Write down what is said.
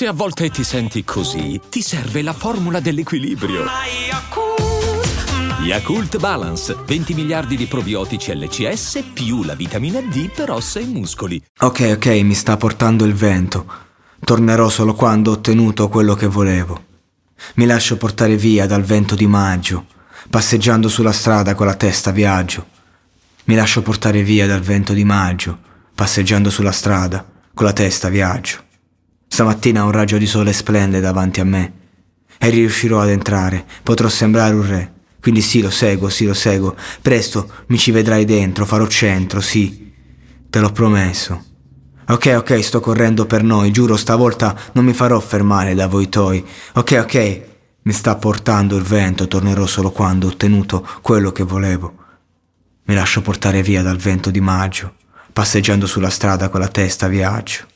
Se a volte ti senti così, ti serve la formula dell'equilibrio. Yakult Balance, 20 miliardi di probiotici LCS più la vitamina D per ossa e muscoli. Ok, ok, mi sta portando il vento. Tornerò solo quando ho ottenuto quello che volevo. Mi lascio portare via dal vento di maggio, passeggiando sulla strada con la testa viaggio. Mi lascio portare via dal vento di maggio, passeggiando sulla strada con la testa viaggio. Stamattina un raggio di sole splende davanti a me e riuscirò ad entrare, potrò sembrare un re. Quindi sì, lo seguo, sì, lo seguo. Presto mi ci vedrai dentro, farò centro, sì. Te l'ho promesso. Ok, ok, sto correndo per noi, giuro stavolta non mi farò fermare da voi toi. Ok, ok, mi sta portando il vento, tornerò solo quando ho ottenuto quello che volevo. Mi lascio portare via dal vento di maggio, passeggiando sulla strada con la testa viaggio.